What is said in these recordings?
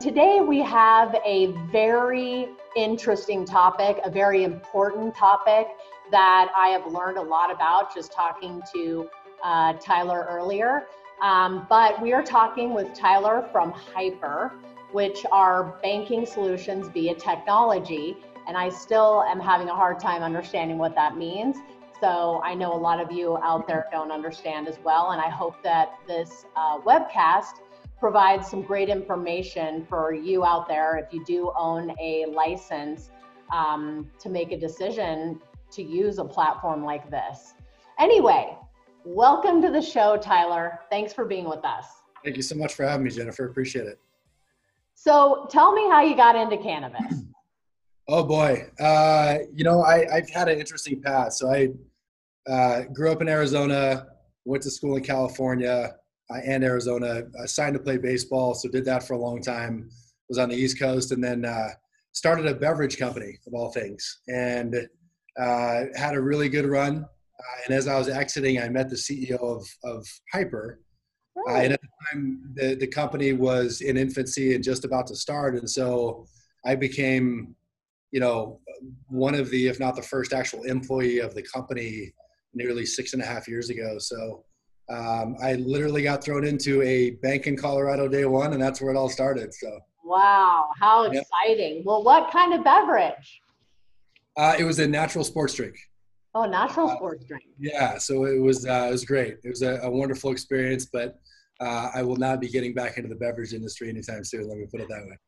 Today, we have a very interesting topic, a very important topic that I have learned a lot about just talking to uh, Tyler earlier. Um, but we are talking with Tyler from Hypur, which are banking solutions via technology. And I still am having a hard time understanding what that means. So I know a lot of you out there don't understand as well. And I hope that this uh, webcast provides some great information for you out there if you do own a license um, to make a decision to use a platform like this. Anyway, welcome to the show, Tyler. Thanks for being with us. Thank you so much for having me, Jennifer. Appreciate it. So, tell me how you got into cannabis. Oh boy, uh, you know I, have had an interesting path. So I uh, grew up in Arizona, went to school in California, and Arizona. I signed to play baseball, so did that for a long time. Was on the East Coast, and then uh, started a beverage company of all things, and uh, had a really good run. Uh, and as I was exiting, I met the CEO of, of Hypur. Uh, and at the time, the, the company was in infancy and just about to start. And so I became, you know, one of the, if not the first actual employee of the company nearly six and a half years ago. So um, I literally got thrown into a bank in Colorado day one, and that's where it all started. So. Wow, how exciting! Well, what kind of beverage? Uh, it was a natural sports drink. Oh, natural uh, sports drink. Yeah, so it was uh, it was great. It was a, a wonderful experience, but uh, I will not be getting back into the beverage industry anytime soon. Let me put it that way.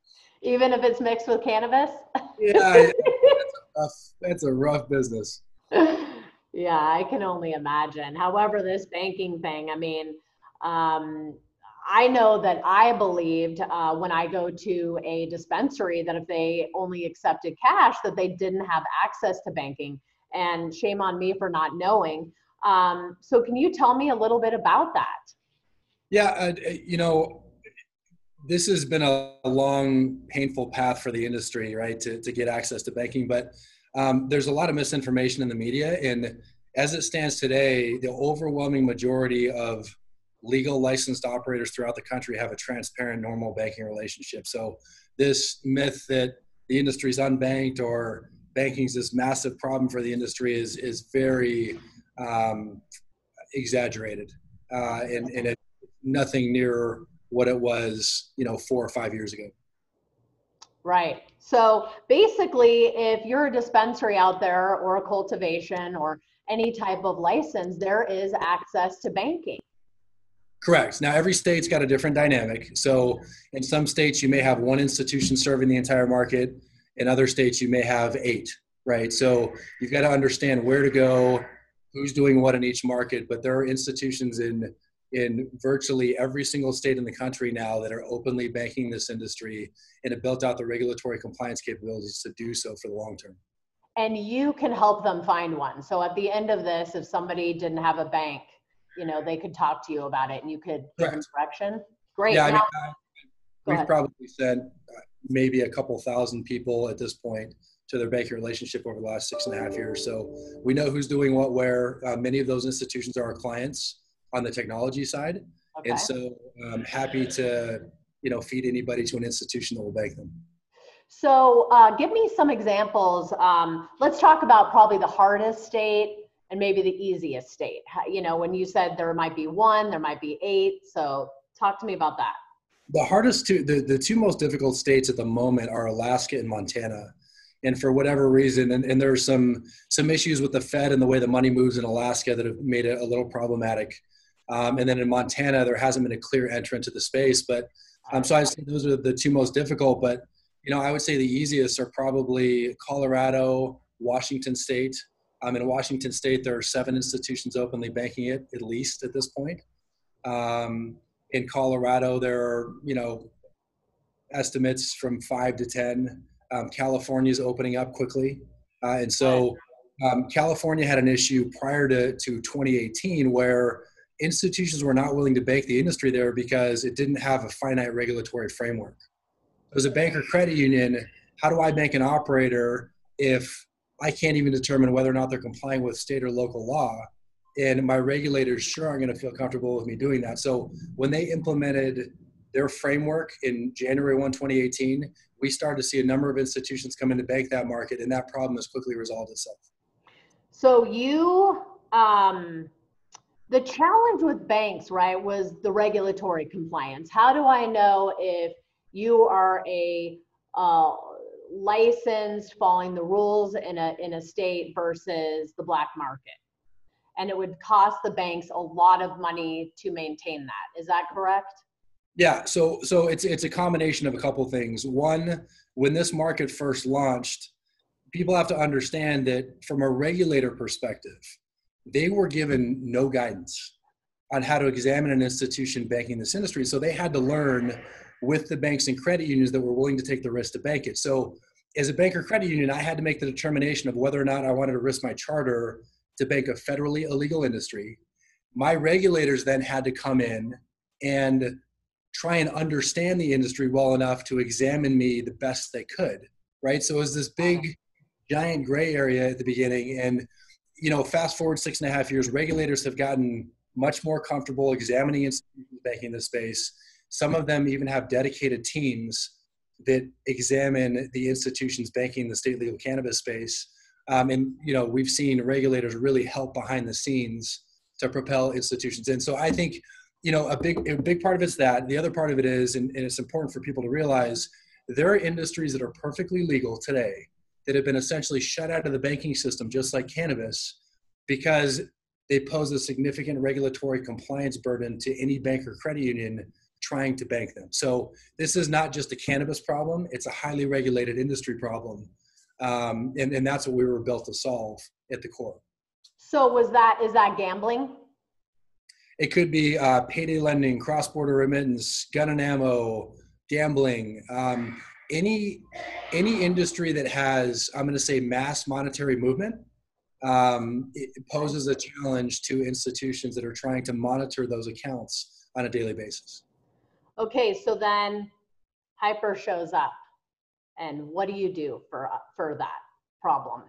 Even if it's mixed with cannabis. yeah, it's a, rough, it's a rough business. Yeah, I can only imagine. However, this banking thing, I mean, um, I know that I believed uh, when I go to a dispensary that if they only accepted cash, that they didn't have access to banking. And shame on me for not knowing. Um, so, can you tell me a little bit about that? Yeah, uh, you know, this has been a long, painful path for the industry, right, to, to get access to banking. But um, there's a lot of misinformation in the media. And as it stands today, the overwhelming majority of legal licensed operators throughout the country have a transparent, normal banking relationship. So this myth that the industry is unbanked or banking is this massive problem for the industry is is very um, exaggerated, uh, and, and it's nothing near what it was, you know, four or five years ago. Right. So basically, if you're a dispensary out there or a cultivation or any type of license, there is access to banking. Correct. Now, every state's got a different dynamic. So, in some states, you may have one institution serving the entire market. In other states, you may have eight, right? So, you've got to understand where to go, who's doing what in each market. But there are institutions in in virtually every single state in the country now that are openly banking this industry and have built out the regulatory compliance capabilities to do so for the long term. And you can help them find one. So at the end of this, if somebody didn't have a bank, you know, they could talk to you about it and you could give them direction. Great. Yeah, I mean, we've ahead. probably sent uh, maybe a couple thousand people at this point to their banking relationship over the last six and a half years. So we know who's doing what where. Uh, many of those institutions are our clients on the technology side. Okay. And so I'm um, happy to, you know, feed anybody to an institution that will bank them. So uh, give me some examples. Um, let's talk about probably the hardest state and maybe the easiest state. You know, when you said there might be one, there might be eight. So talk to me about that. The hardest two, the, the two most difficult states at the moment are Alaska and Montana. And for whatever reason, and, and there's some some issues with the Fed and the way the money moves in Alaska that have made it a little problematic. Um, and then in Montana, there hasn't been a clear entrant to the space. But um, so I say those are the two most difficult. But you know, I would say the easiest are probably Colorado, Washington State. Um, in Washington State, there are seven institutions openly banking it, at least at this point. Um, in Colorado, there are you know estimates from five to ten. Um, California is opening up quickly, uh, and so um, California had an issue prior to to 2018 where institutions were not willing to bank the industry there because it didn't have a finite regulatory framework. As a bank or credit union, how do I bank an operator if I can't even determine whether or not they're complying with state or local law? And my regulators sure aren't going to feel comfortable with me doing that. So when they implemented their framework in January 1, 2018, we started to see a number of institutions come in to bank that market, and that problem has quickly resolved itself. So you, um, the challenge with banks, right, was the regulatory compliance. How do I know if you are a uh, licensed, following the rules in a in a state versus the black market? And it would cost the banks a lot of money to maintain that. Is that correct? Yeah, so so it's it's a combination of a couple things. One, when this market first launched, people have to understand that from a regulator perspective, they were given no guidance on how to examine an institution banking this industry. So they had to learn with the banks and credit unions that were willing to take the risk to bank it. So as a banker credit union, I had to make the determination of whether or not I wanted to risk my charter to bank a federally illegal industry. My regulators then had to come in and try and understand the industry well enough to examine me the best they could right so it was this big giant gray area at the beginning and you know fast forward six and a half years regulators have gotten much more comfortable examining institutions banking the space. Some of them even have dedicated teams that examine the institutions banking the state legal cannabis space. Um, and you know we've seen regulators really help behind the scenes to propel institutions in. So i think you know, a big a big part of it's that. The other part of it is, and, and it's important for people to realize, there are industries that are perfectly legal today that have been essentially shut out of the banking system, just like cannabis, because they pose a significant regulatory compliance burden to any bank or credit union trying to bank them. So this is not just a cannabis problem; it's a highly regulated industry problem, um, and, and that's what we were built to solve at the core. So was that is that gambling? It could be uh, payday lending, cross-border remittance, gun and ammo, gambling, um, any any industry that has, I'm going to say, mass monetary movement. Um, it poses a challenge to institutions that are trying to monitor those accounts on a daily basis. Okay, so then Hypur shows up, and what do you do for for that problem?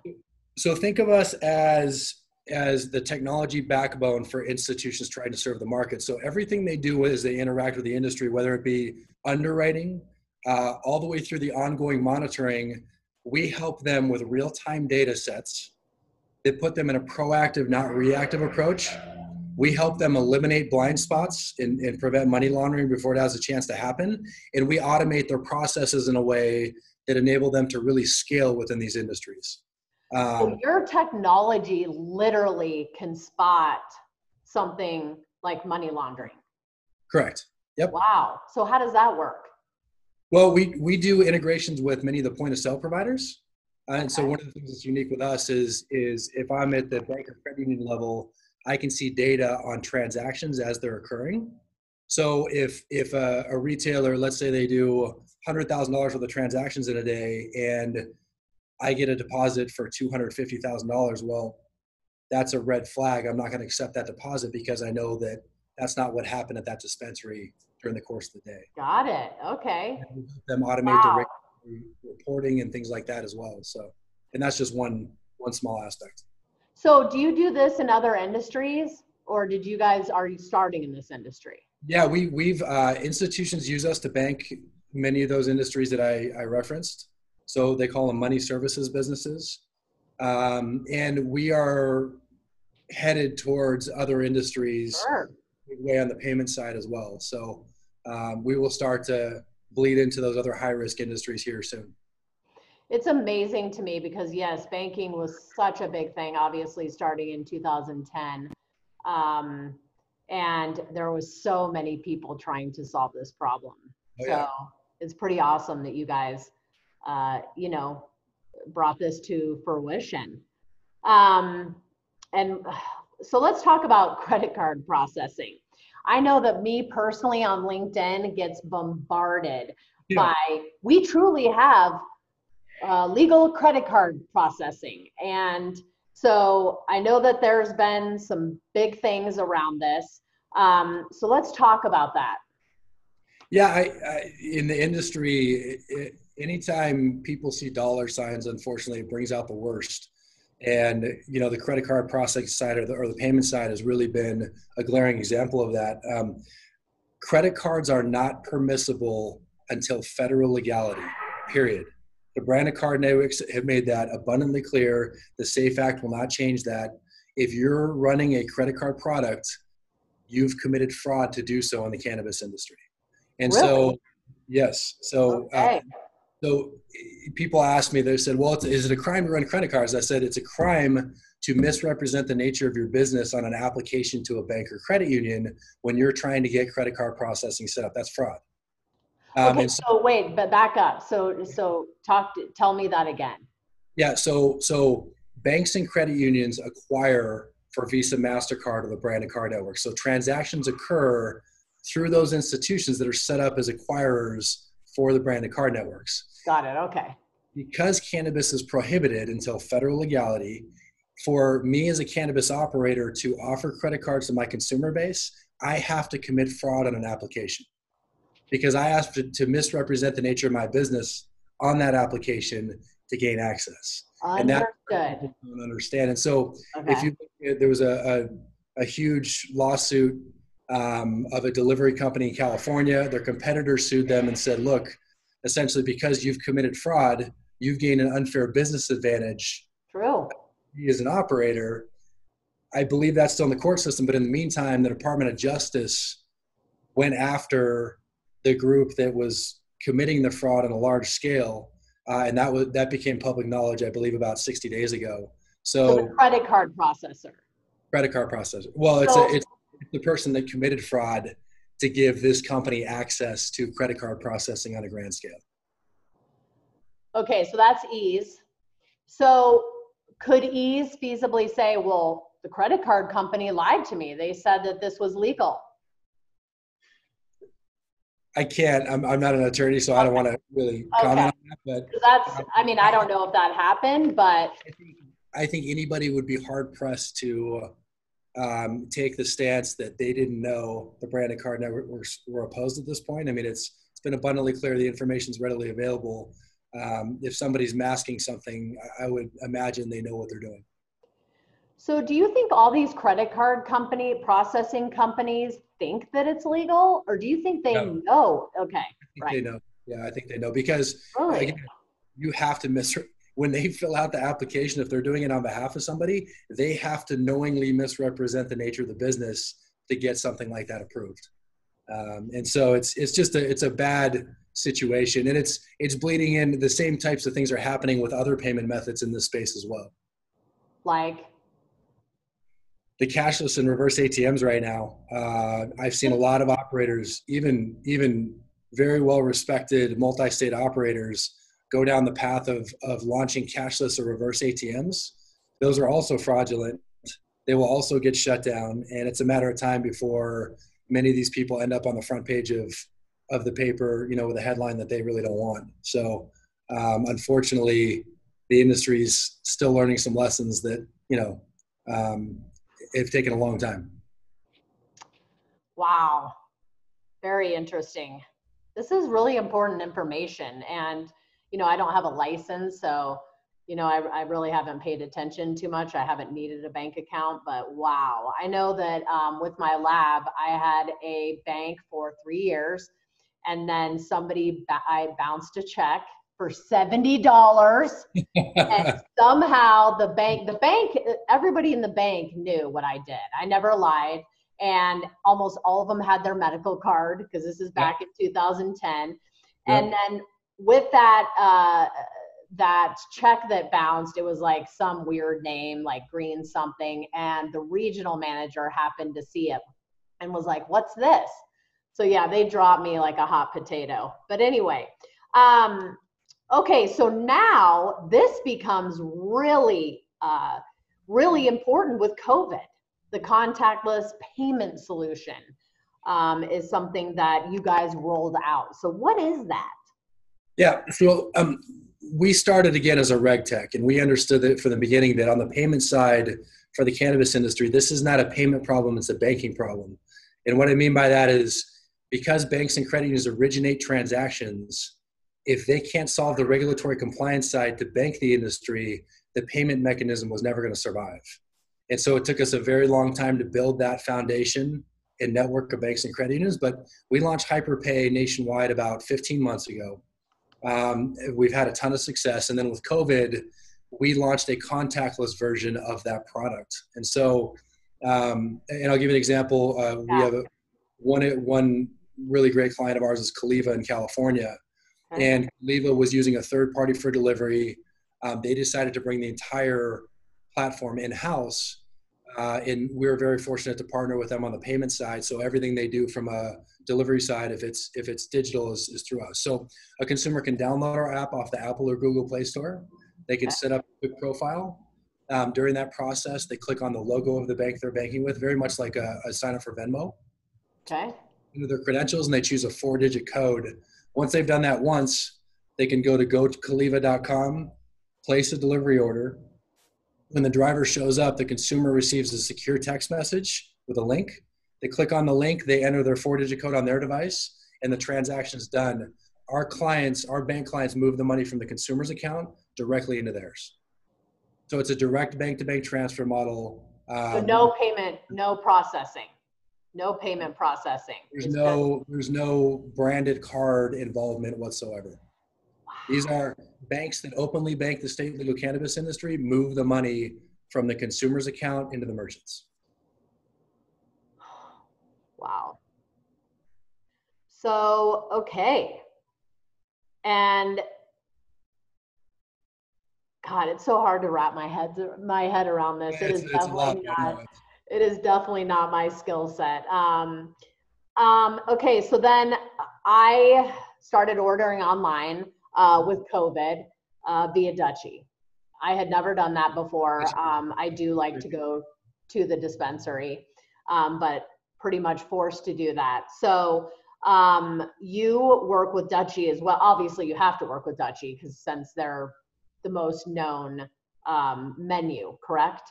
So think of us as as the technology backbone for institutions trying to serve the market. So everything they do is they interact with the industry, whether it be underwriting, uh, all the way through the ongoing monitoring. We help them with real-time data sets that put them in a proactive, not reactive approach. We help them eliminate blind spots and, and prevent money laundering before it has a chance to happen. And we automate their processes in a way that enable them to really scale within these industries. Um, so your technology literally can spot something like money laundering. Correct. Yep. Wow. So how does that work? Well, we we do integrations with many of the point of sale providers, uh, and so one of the things that's unique with us is is if I'm at the bank or credit union level, I can see data on transactions as they're occurring. So if if a, a retailer, let's say they do hundred thousand dollars worth of transactions in a day, and I get a deposit for $250,000. Well, that's a red flag. I'm not going to accept that deposit because I know that that's not what happened at that dispensary during the course of the day. Got it. Okay. them automate wow. the reporting and things like that as well. So, and that's just one one small aspect. So, do you do this in other industries, or did you guys are you starting in this industry? Yeah, we we've uh, institutions use us to bank many of those industries that I, I referenced. So they call them money services businesses. Um, and we are headed towards other industries sure. way on the payment side as well. So um, we will start to bleed into those other high risk industries here soon. It's amazing to me because yes, banking was such a big thing, obviously starting in 2010. Um, and there was so many people trying to solve this problem. Oh, yeah. So it's pretty awesome that you guys uh, you know, brought this to fruition. Um, and so let's talk about credit card processing. I know that me personally on LinkedIn gets bombarded yeah. by, we truly have uh, legal credit card processing. And so I know that there's been some big things around this. Um, so let's talk about that. Yeah, I, I, in the industry, it, anytime people see dollar signs, unfortunately, it brings out the worst. And you know, the credit card processing side or the, or the payment side has really been a glaring example of that. Um, credit cards are not permissible until federal legality, period. The branded card networks have made that abundantly clear. The SAFE Act will not change that. If you're running a credit card product, you've committed fraud to do so in the cannabis industry. And really? so, yes. So, uh, okay. uh, so people ask me, they said, well, is it a crime to run credit cards? I said, it's a crime to misrepresent the nature of your business on an application to a bank or credit union when you're trying to get credit card processing set up. That's fraud. Um, okay, so, so, wait, but back up. So so talk. To, tell me that again. Yeah. So so banks and credit unions acquire for Visa, Mastercard, or the branded card network. So transactions occur through those institutions that are set up as acquirers for the branded card networks. Got it. Okay. Because cannabis is prohibited until federal legality, for me as a cannabis operator to offer credit cards to my consumer base, I have to commit fraud on an application because I asked to, to misrepresent the nature of my business on that application to gain access. Understood. And that don't understand. And so, okay. if you there was a, a, a huge lawsuit um, of a delivery company in California. Their competitor sued them and said, "Look, essentially, because you've committed fraud, you've gained an unfair business advantage." True. As an operator, I believe that's still in the court system. But in the meantime, the Department of Justice went after the group that was committing the fraud on a large scale, uh, and that was that became public knowledge, I believe, about 60 days ago. So, so credit card processor. Credit card processor. Well, it's so, a, it's the person that committed fraud to give this company access to credit card processing on a grand scale. Okay, so that's Eaze. So could Eaze feasibly say, well, the credit card company lied to me. They said that this was legal. I can't. I'm, I'm not an attorney, so I don't want to really comment okay. on that. But that's. I mean, I don't know if that happened, but I think, I think anybody would be hard pressed to uh, um, take the stance that they didn't know the branded card network were, were opposed at this point. I mean, it's it's been abundantly clear the information is readily available. Um, if somebody's masking something, I would imagine they know what they're doing. So, do you think all these credit card company processing companies think that it's legal, or do you think they no. know? Okay, right. They know. Yeah, I think they know because really? again, you have to miss when they fill out the application. If they're doing it on behalf of somebody, they have to knowingly misrepresent the nature of the business to get something like that approved. Um, and so it's it's just a it's a bad situation, and it's it's bleeding in. The same types of things are happening with other payment methods in this space as well. Like the cashless and reverse ATMs right now. Uh, I've seen a lot of operators, even even very well respected multi-state operators, go down the path of of launching cashless or reverse ATMs. Those are also fraudulent. They will also get shut down, and it's a matter of time before many of these people end up on the front page of of the paper, you know, with a headline that they really don't want. So, um, unfortunately, the industry's still learning some lessons that you know um, have taken a long time. Wow. Very interesting. This is really important information. And, you know, I don't have a license, so, you know, I, I really haven't paid attention too much. I haven't needed a bank account, but wow. I know that um, with my lab, I had a bank for three years and then somebody, I bounced a check for $70 and somehow the bank the bank everybody in the bank knew what i did i never lied and almost all of them had their medical card because this is back in 2010 and then with that uh, that check that bounced it was like some weird name like green something and the regional manager happened to see it and was like what's this so yeah they dropped me like a hot potato but anyway um, Okay, so now this becomes really, uh, really important with COVID. The contactless payment solution um, is something that you guys rolled out. So, what is that? Yeah, so um, we started again as a reg tech, and we understood it from the beginning that on the payment side for the cannabis industry, this is not a payment problem; it's a banking problem. And what I mean by that is because banks and credit unions originate transactions if they can't solve the regulatory compliance side to bank the industry, the payment mechanism was never going to survive. And so it took us a very long time to build that foundation and network of banks and credit unions. But we launched HypurPay nationwide about 15 months ago. Um, we've had a ton of success. And then with COVID, we launched a contactless version of that product. And so, um, and I'll give you an example. Uh, we have a, one, one really great client of ours is Caliva in California. And Caliva was using a third party for delivery. Um, they decided to bring the entire platform in house. Uh, and we were very fortunate to partner with them on the payment side. So everything they do from a delivery side, if it's if it's digital, is, is through us. So a consumer can download our app off the Apple or Google Play Store. They can set up a quick profile. Um, during that process, they click on the logo of the bank they're banking with, very much like a, a sign up for Venmo. Okay. Into their credentials, and they choose a four-digit code. Once they've done that once, they can go to gocaliva.com, place a delivery order. When the driver shows up, the consumer receives a secure text message with a link. They click on the link, they enter their four-digit code on their device, and the transaction is done. Our clients, our bank clients, move the money from the consumer's account directly into theirs. So it's a direct bank-to-bank transfer model. Um, so no payment, no processing, no payment processing. There's it's no there's no branded card involvement whatsoever. Wow. These are banks that openly bank the state legal cannabis industry move the money from the consumer's account into the merchants. Wow. So okay, and God, it's so hard to wrap my head my head around this. Yeah, it is definitely not. It is definitely not my skill set. Um, um, okay, so then I started ordering online uh, with COVID uh, via Dutchie. I had never done that before. Um, I do like to go to the dispensary, um, but pretty much forced to do that. So um, you work with Dutchie as well. Obviously, you have to work with Dutchie because since they're the most known um, menu, correct?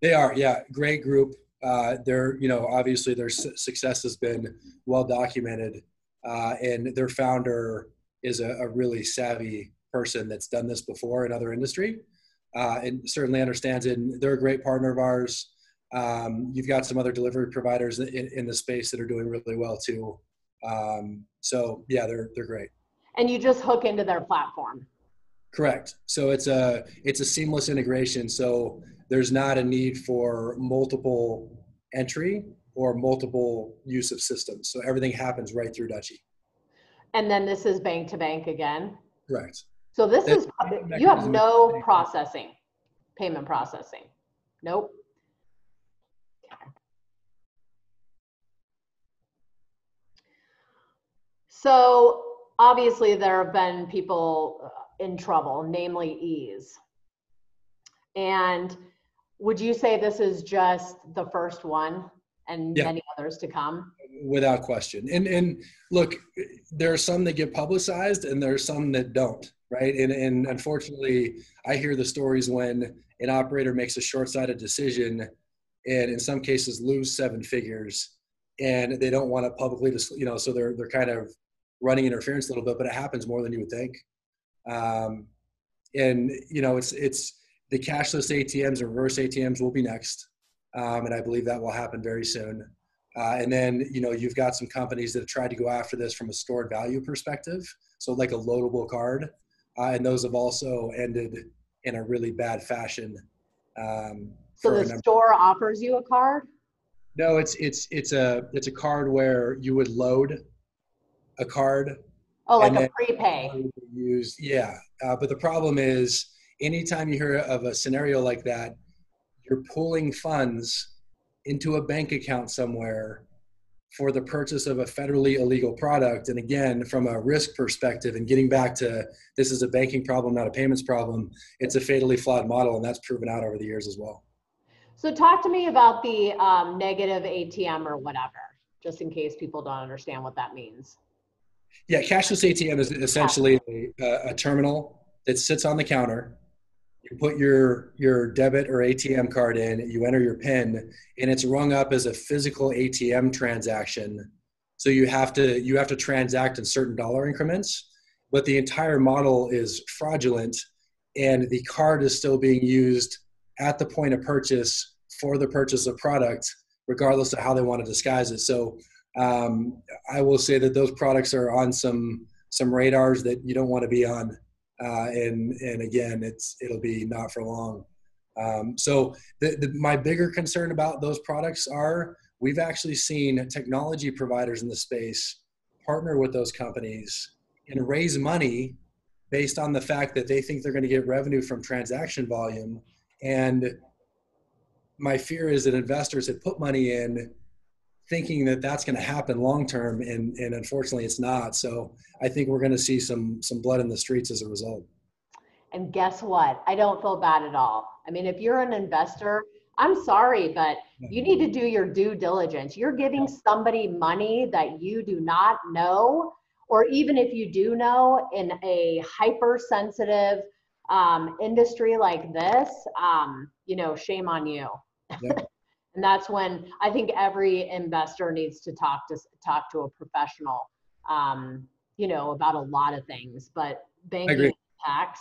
They are, yeah. Great group. Uh, they're, you know, obviously their su- success has been well documented, uh, and their founder is a, a, really savvy person that's done this before in other industry, uh, and certainly understands it. And they're a great partner of ours. Um, you've got some other delivery providers in, in, the space that are doing really well too. Um, so yeah, they're they're great. And you just hook into their platform. Correct. So it's a it's a seamless integration. So there's not a need for multiple entry or multiple use of systems. So everything happens right through Dutchie. And then this is bank to bank again. Correct. So this is you have no processing, payment processing. Nope. So obviously there have been people uh, in trouble, namely Eaze. And would you say this is just the first one and yeah. many others to come? Without question. And and look, there are some that get publicized and there are some that don't, right? And and unfortunately, I hear the stories when an operator makes a short-sighted decision and in some cases lose seven figures and they don't want to publicly you know so they're they're kind of running interference a little bit but it happens more than you would think um, and you know, it's it's the cashless ATMs or reverse ATMs will be next, um, and I believe that will happen very soon. Uh, and then you know you've got some companies that have tried to go after this from a stored value perspective, so like a loadable card, uh, and those have also ended in a really bad fashion. Um, so the store offers you a card. No, it's it's it's a it's a card where you would load a card Oh, like a prepay. Used, yeah. Uh, but the problem is, anytime you hear of a scenario like that, you're pulling funds into a bank account somewhere for the purchase of a federally illegal product. And again, from a risk perspective, and getting back to this is a banking problem, not a payments problem, it's a fatally flawed model, and that's proven out over the years as well. So, talk to me about the um, negative ATM or whatever, just in case people don't understand what that means. Yeah, cashless ATM is essentially a, a, terminal that sits on the counter. You put your your debit or ATM card in, you enter your PIN, and it's rung up as a physical ATM transaction. So you have to you have to transact in certain dollar increments, but the entire model is fraudulent, and the card is still being used at the point of purchase for the purchase of product regardless of how they want to disguise it. So um, I will say that those products are on some some radars that you don't want to be on, uh, and and again, it's it'll be not for long. Um, so the, the, my bigger concern about those products are we've actually seen technology providers in the space partner with those companies and raise money based on the fact that they think they're going to get revenue from transaction volume and my fear is that investors have put money in thinking that that's going to happen long term and, and unfortunately it's not. So i think we're going to see some some blood in the streets as a result. And guess what? I don't feel bad at all. I mean if you're an investor i'm sorry but you need to do your due diligence. You're giving somebody money that you do not know or even if you do know in a hypersensitive um, industry like this um, you know shame on you. Yep. And that's when I think every investor needs to talk to talk to a professional, um, you know, about a lot of things. But banking tax,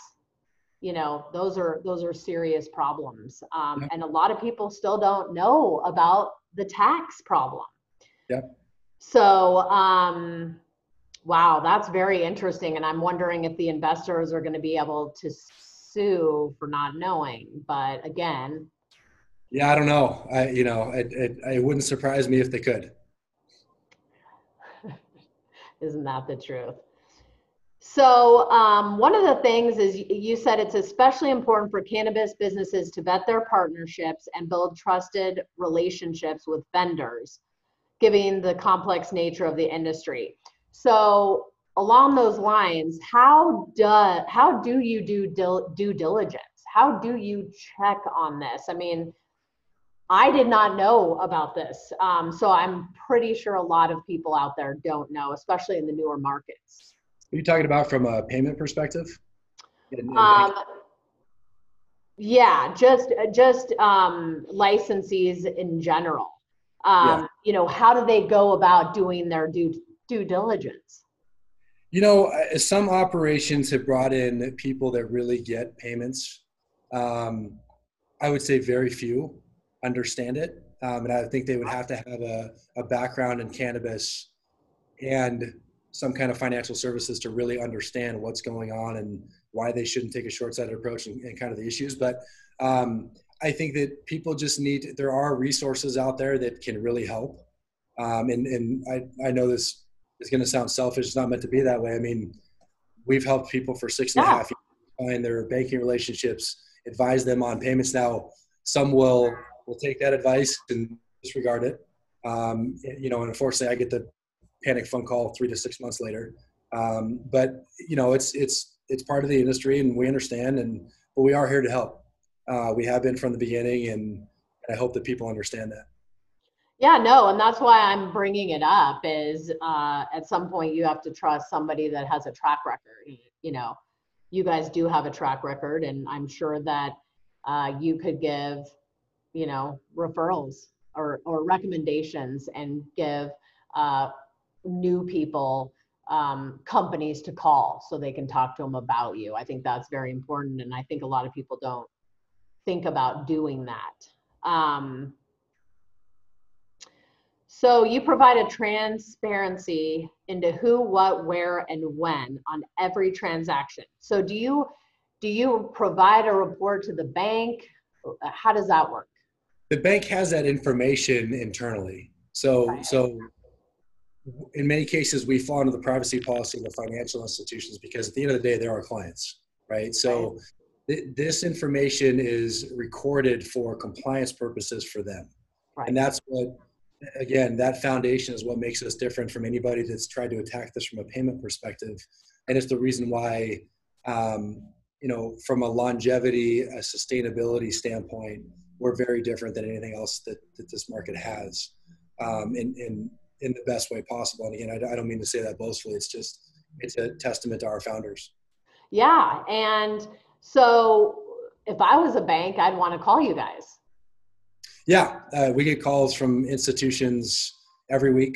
you know, those are those are serious problems, um, yep. and a lot of people still don't know about the tax problem. Yep. So, um, wow, that's very interesting, and I'm wondering if the investors are going to be able to sue for not knowing. But again, yeah, I don't know. I, you know, it, it, it wouldn't surprise me if they could. Isn't that the truth? So um, one of the things is you said it's especially important for cannabis businesses to vet their partnerships and build trusted relationships with vendors, given the complex nature of the industry. So along those lines, how do how do you do due diligence? How do you check on this? I mean, I did not know about this. Um, so I'm pretty sure a lot of people out there don't know, especially in the newer markets. Are you talking about from a payment perspective? Um, yeah, just just um, licensees in general. Um, yeah. You know, how do they go about doing their due due diligence? You know, uh, some operations have brought in people that really get payments. Um, I would say very few understand it. Um, and I think they would have to have a, a background in cannabis and some kind of financial services to really understand what's going on and why they shouldn't take a short-sighted approach and, and kind of the issues. But um, I think that people just need, there are resources out there that can really help. Um, and and I, I know this is going to sound selfish. It's not meant to be that way. I mean, we've helped people for six and yeah. a half years find their banking relationships, advise them on payments. Now, some will will take that advice and disregard it. Um, you know, and unfortunately, I get the panic phone call three to six months later. Um, but you know, it's it's it's part of the industry, and we understand. And but we are here to help. Uh, we have been from the beginning, and I hope that people understand that. Yeah, no, and that's why I'm bringing it up. Is uh, at some point you have to trust somebody that has a track record. You know, you guys do have a track record, and I'm sure that uh, you could give you know referrals or or recommendations and give uh, new people um, companies to call so they can talk to them about you. I think that's very important, and I think a lot of people don't think about doing that. Um, so you provide a transparency into who, what, where, and when on every transaction. So do you do you provide a report to the bank? How does that work? The bank has that information internally. So right. so in many cases we fall under the privacy policy of the financial institutions because at the end of the day they're our clients, right? So th- this information is recorded for compliance purposes for them. Right. And that's what again that foundation is what makes us different from anybody that's tried to attack this from a payment perspective and it's the reason why um, you know from a longevity a sustainability standpoint we're very different than anything else that, that this market has um, in, in, in the best way possible. And again, I, I don't mean to say that boastfully. It's just, it's a testament to our founders. Yeah. And so if I was a bank, I'd want to call you guys. Yeah. Uh, we get calls from institutions every week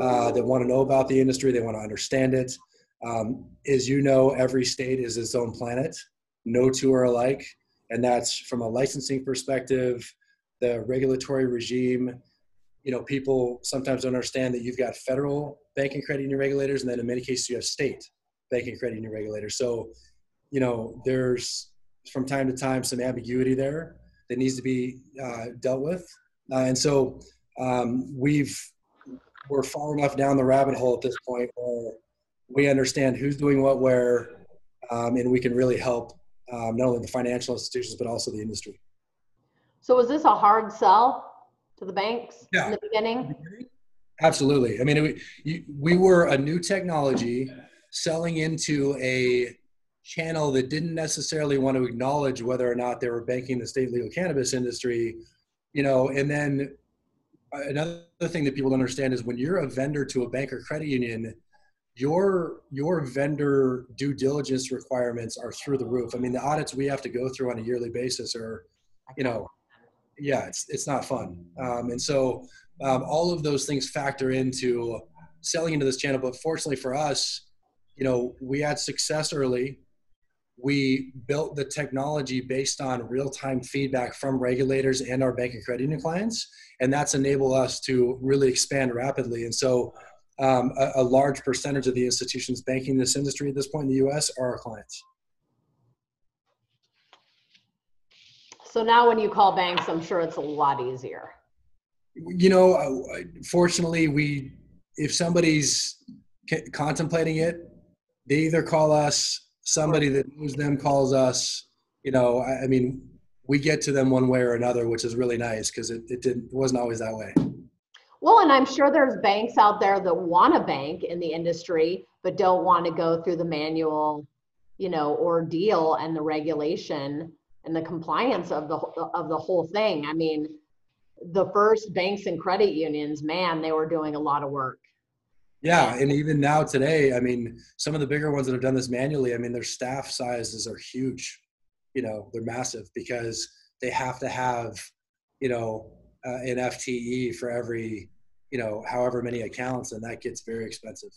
uh, that want to know about the industry. They want to understand it. Um, as you know, every state is its own planet. No two are alike and that's from a licensing perspective, the regulatory regime, you know, people sometimes don't understand that you've got federal banking credit union regulators, and then in many cases you have state banking credit union regulators. So, you know, there's from time to time some ambiguity there that needs to be uh, dealt with, uh, and so um, we've we're far enough down the rabbit hole at this point where we understand who's doing what where, um, and we can really help um, not only the financial institutions but also the industry. So, was this a hard sell to the banks yeah. in the beginning? Absolutely. I mean, we, we were a new technology selling into a channel that didn't necessarily want to acknowledge whether or not they were banking the state legal cannabis industry, you know, and then another thing that people don't understand is when you're a vendor to a bank or credit union, your your vendor due diligence requirements are through the roof. I mean, the audits we have to go through on a yearly basis are, you know, yeah, it's it's not fun. Um, and so um, all of those things factor into selling into this channel. But fortunately for us, you know, we had success early. We built the technology based on real time feedback from regulators and our bank and credit union clients, and that's enabled us to really expand rapidly. And so, um, a, a large percentage of the institutions banking this industry at this point in the U.S. are our clients. So now, when you call banks, I'm sure it's a lot easier. You know, fortunately, we if somebody's contemplating it, they either call us, somebody that knows them calls us. You know, I, I mean, we get to them one way or another, which is really nice because it, it didn't it wasn't always that way. Well, and I'm sure there's banks out there that want to bank in the industry but don't want to go through the manual, you know, ordeal and the regulation and the compliance of the of the whole thing. I mean, the first banks and credit unions, man, they were doing a lot of work. Yeah, and even now today, I mean, some of the bigger ones that have done this manually, I mean, their staff sizes are huge. You know, they're massive because they have to have, you know, uh, an FTE for every, you know, however many accounts, and that gets very expensive.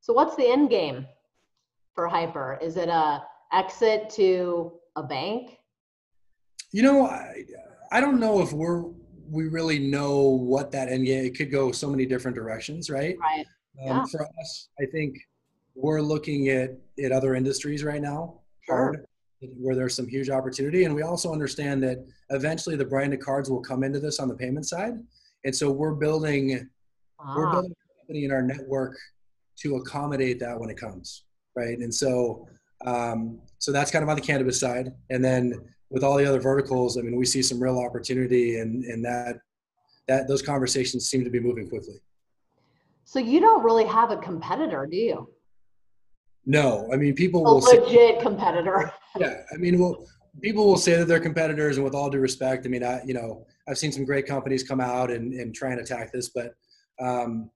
So, what's the end game for Hypur? Is it a exit to a bank? You know, I, I don't know if we're we really know what that end game. It could go so many different directions, right? Right. Um, yeah. For us, I think we're looking at at other industries right now, hard, sure. where there's some huge opportunity, and we also understand that eventually the branded cards will come into this on the payment side, and so we're building ah. we're building a company in our network to accommodate that when it comes, right? And so um, so that's kind of on the cannabis side, and then with all the other verticals, I mean, we see some real opportunity, and and that that those conversations seem to be moving quickly. So you don't really have a competitor, do you? No, I mean people a will legit say, competitor. Yeah, I mean, well, people will say that they're competitors, and with all due respect, I mean, I you know I've seen some great companies come out and and try and attack this, but um,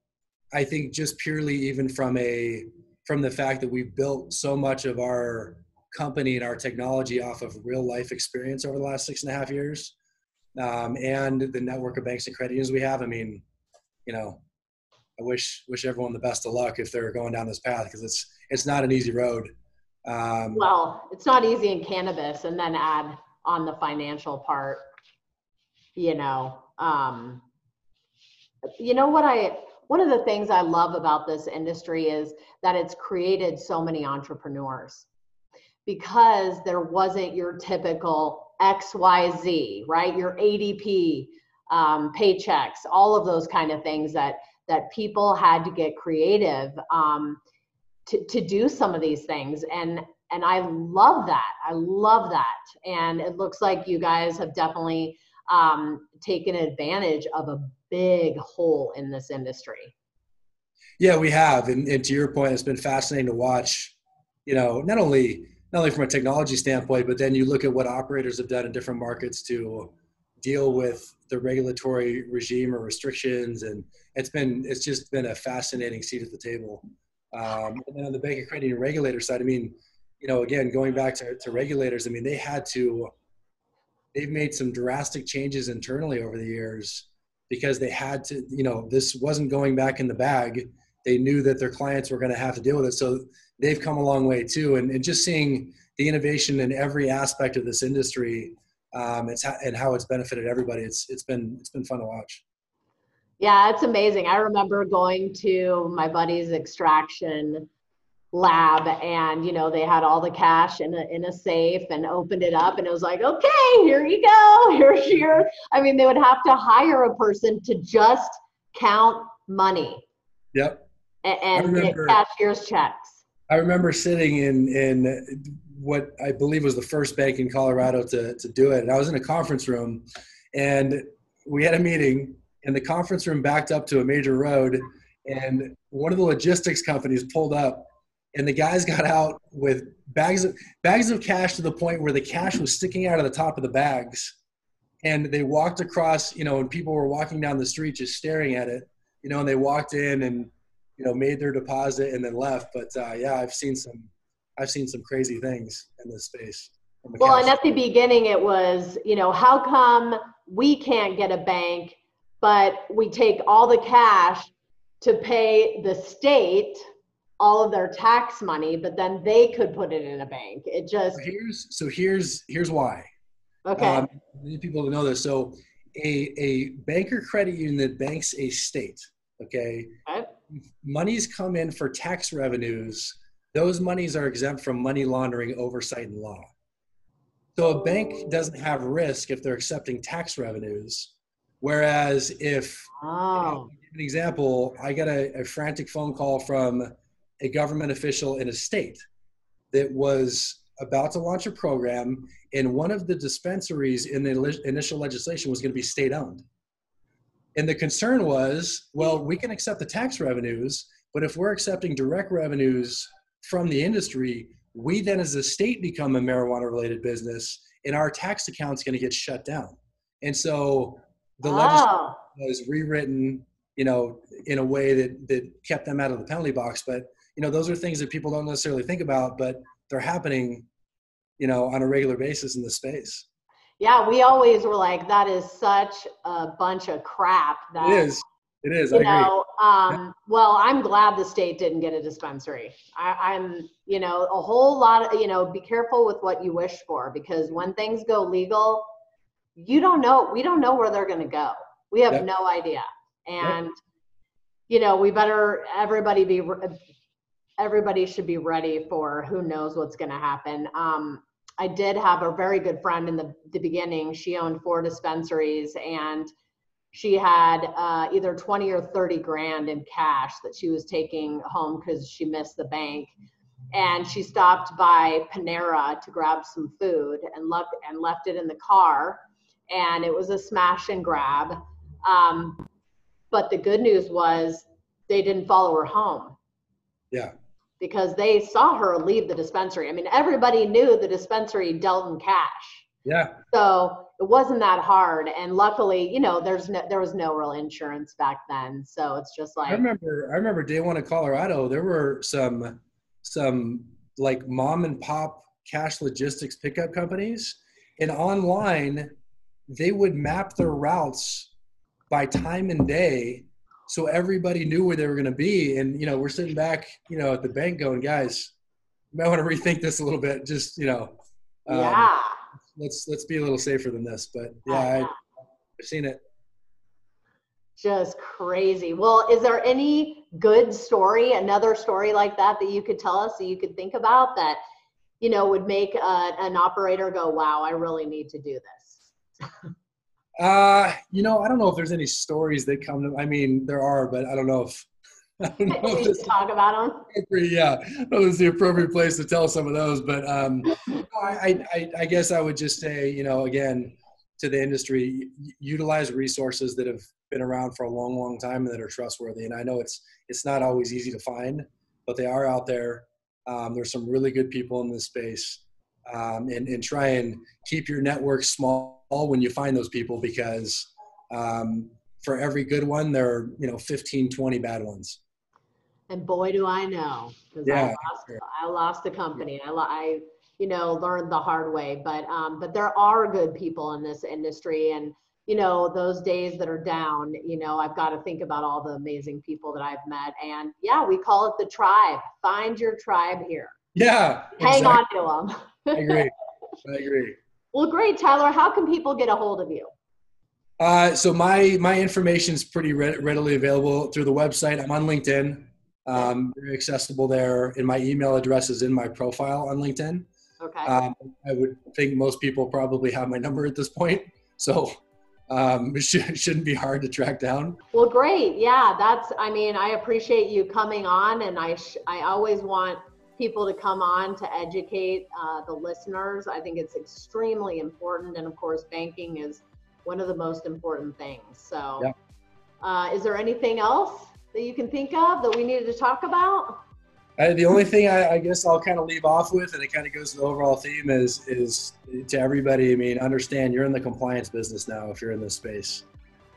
I think just purely even from a from the fact that we've built so much of our company and our technology off of real life experience over the last six and a half years um, and the network of banks and credit unions we have i mean you know i wish wish everyone the best of luck if they're going down this path because it's it's not an easy road um, well it's not easy in cannabis and then add on the financial part you know um, you know what i one of the things i love about this industry is that it's created so many entrepreneurs because there wasn't your typical XYZ, right? Your ADP um, paychecks, all of those kind of things that that people had to get creative um, to, to do some of these things. And and I love that. I love that. And it looks like you guys have definitely um, taken advantage of a big hole in this industry. Yeah, we have. And, and to your point, it's been fascinating to watch, you know, not only not only from a technology standpoint, but then you look at what operators have done in different markets to deal with the regulatory regime or restrictions, and it's been it's just been a fascinating seat at the table. Um, and then on the bank and credit union regulator side, I mean, you know, again going back to, to regulators, I mean, they had to they've made some drastic changes internally over the years because they had to, you know, this wasn't going back in the bag. They knew that their clients were going to have to deal with it. So they've come a long way too. And, and just seeing the innovation in every aspect of this industry um, it's and how it's benefited everybody. It's it's been it's been fun to watch. Yeah, it's amazing. I remember going to my buddy's extraction lab and you know they had all the cash in a, in a safe and opened it up and it was like okay here you go. Here's your i mean they would have to hire a person to just count money. Yep. And, and remember, cashier's checks. I remember sitting in in what i believe was the first bank in colorado to, to do it. And i was in a conference room and we had a meeting and the conference room backed up to a major road and one of the logistics companies pulled up and the guys got out with bags of bags of cash to the point where the cash was sticking out of the top of the bags. And they walked across you know and people were walking down the street just staring at it you know and they walked in and you know made their deposit and then left. But uh, yeah i've seen some i've seen some crazy things in this space well and at the beginning it was you know how come we can't get a bank but we take all the cash to pay the state all of their tax money, but then they could put it in a bank. It just so here's so here's here's why. Okay. Um, need people to know this. So a a banker credit union that banks a state. Okay. okay. Monies come in for tax revenues. Those monies are exempt from money laundering oversight and law. So a bank doesn't have risk if they're accepting tax revenues. Whereas if, oh. an example, I get a, a frantic phone call from a government official in a state that was about to launch a program, and one of the dispensaries in the initial legislation was going to be state owned. And the concern was well, we can accept the tax revenues, but if we're accepting direct revenues from the industry, we then as a state become a marijuana related business, and our tax account's going to get shut down. And so the oh. legislation was rewritten, you know, in a way that, that kept them out of the penalty box. But you know those are things that people don't necessarily think about but they're happening you know on a regular basis in the space yeah we always were like that is such a bunch of crap that it is it is you I know um, well i'm glad the state didn't get a dispensary I, i'm you know a whole lot of you know be careful with what you wish for because when things go legal you don't know we don't know where they're going to go we have yep. no idea and yep. you know we better everybody be everybody should be ready for who knows what's going to happen. Um, I did have a very good friend in the, the beginning. She owned four dispensaries and she had uh, either 20 or 30 grand in cash that she was taking home because she missed the bank. And she stopped by Panera to grab some food and left and left it in the car. And it was a smash and grab. Um, but the good news was they didn't follow her home. Yeah because they saw her leave the dispensary. I mean, everybody knew the dispensary dealt in cash. Yeah. So it wasn't that hard, and luckily, you know, there's no there was no real insurance back then, so it's just like. I remember. I remember day one in Colorado. There were some some like mom and pop cash logistics pickup companies, and online, they would map their routes by time and day so everybody knew where they were going to be. And you know, we're sitting back, you know, at the bank going, guys, you might want to rethink this a little bit. Just you know, um, yeah. Let's let's be a little safer than this. But yeah, I, I've seen it. Just crazy. Well, is there any good story, another story like that that you could tell us, that you could think about that, you know, would make a, an operator go, "Wow, I really need to do this." Uh, you know, I don't know if there's any stories that come to. I mean, there are, but I don't know if. I don't know if this, talk about them. Yeah, that was the appropriate place to tell some of those. But um, I, I, I guess I would just say, you know, again, to the industry, utilize resources that have been around for a long, long time and that are trustworthy. And I know it's it's not always easy to find, but they are out there. Um, there's some really good people in this space, um, and and try and keep your network small when you find those people because um, for every good one, there are, you know, 15, 20 bad ones. And boy, do I know, because yeah, I, lost, sure. I lost the company. I, I, you know, learned the hard way, but, um, but there are good people in this industry and, you know, those days that are down, you know, I've got to think about all the amazing people that I've met. And yeah, we call it the tribe. Find your tribe here. Yeah. Hang exactly. on to them. I agree. I agree. Well, great, Tyler. How can people get a hold of you? Uh, so my my information is pretty re- readily available through the website. I'm on LinkedIn. Um, very accessible there, and my email address is in my profile on LinkedIn. Okay. Um, I would think most people probably have my number at this point, so um, it should, shouldn't be hard to track down. Well, great. Yeah, that's. I mean, I appreciate you coming on, and I sh- I always want people to come on to educate uh, the listeners. I think it's extremely important, and of course, banking is one of the most important things. So, Yeah. uh, is there anything else that you can think of that we needed to talk about? I, the only thing I, I guess I'll kind of leave off with, and it kind of goes to the overall theme, is is to everybody. I mean, understand you're in the compliance business now. If you're in this space,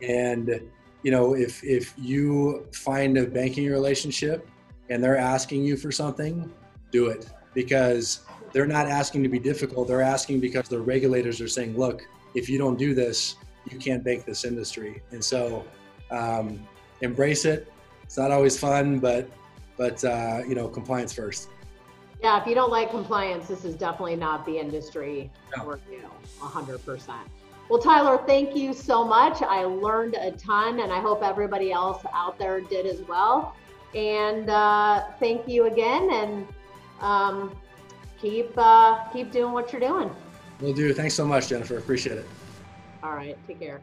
and you know, if if you find a banking relationship and they're asking you for something, do it because they're not asking to be difficult. They're asking because the regulators are saying, look, if you don't do this, you can't bank this industry. And so, um, embrace it. It's not always fun, but but uh, you know, compliance first. Yeah, if you don't like compliance, this is definitely not the industry No. for you, 100%. Well, Tyler, thank you so much. I learned a ton, and I hope everybody else out there did as well. And uh, thank you again, and um, keep uh, keep doing what you're doing. We'll do. Thanks so much, Jennifer. Appreciate it. All right, take care.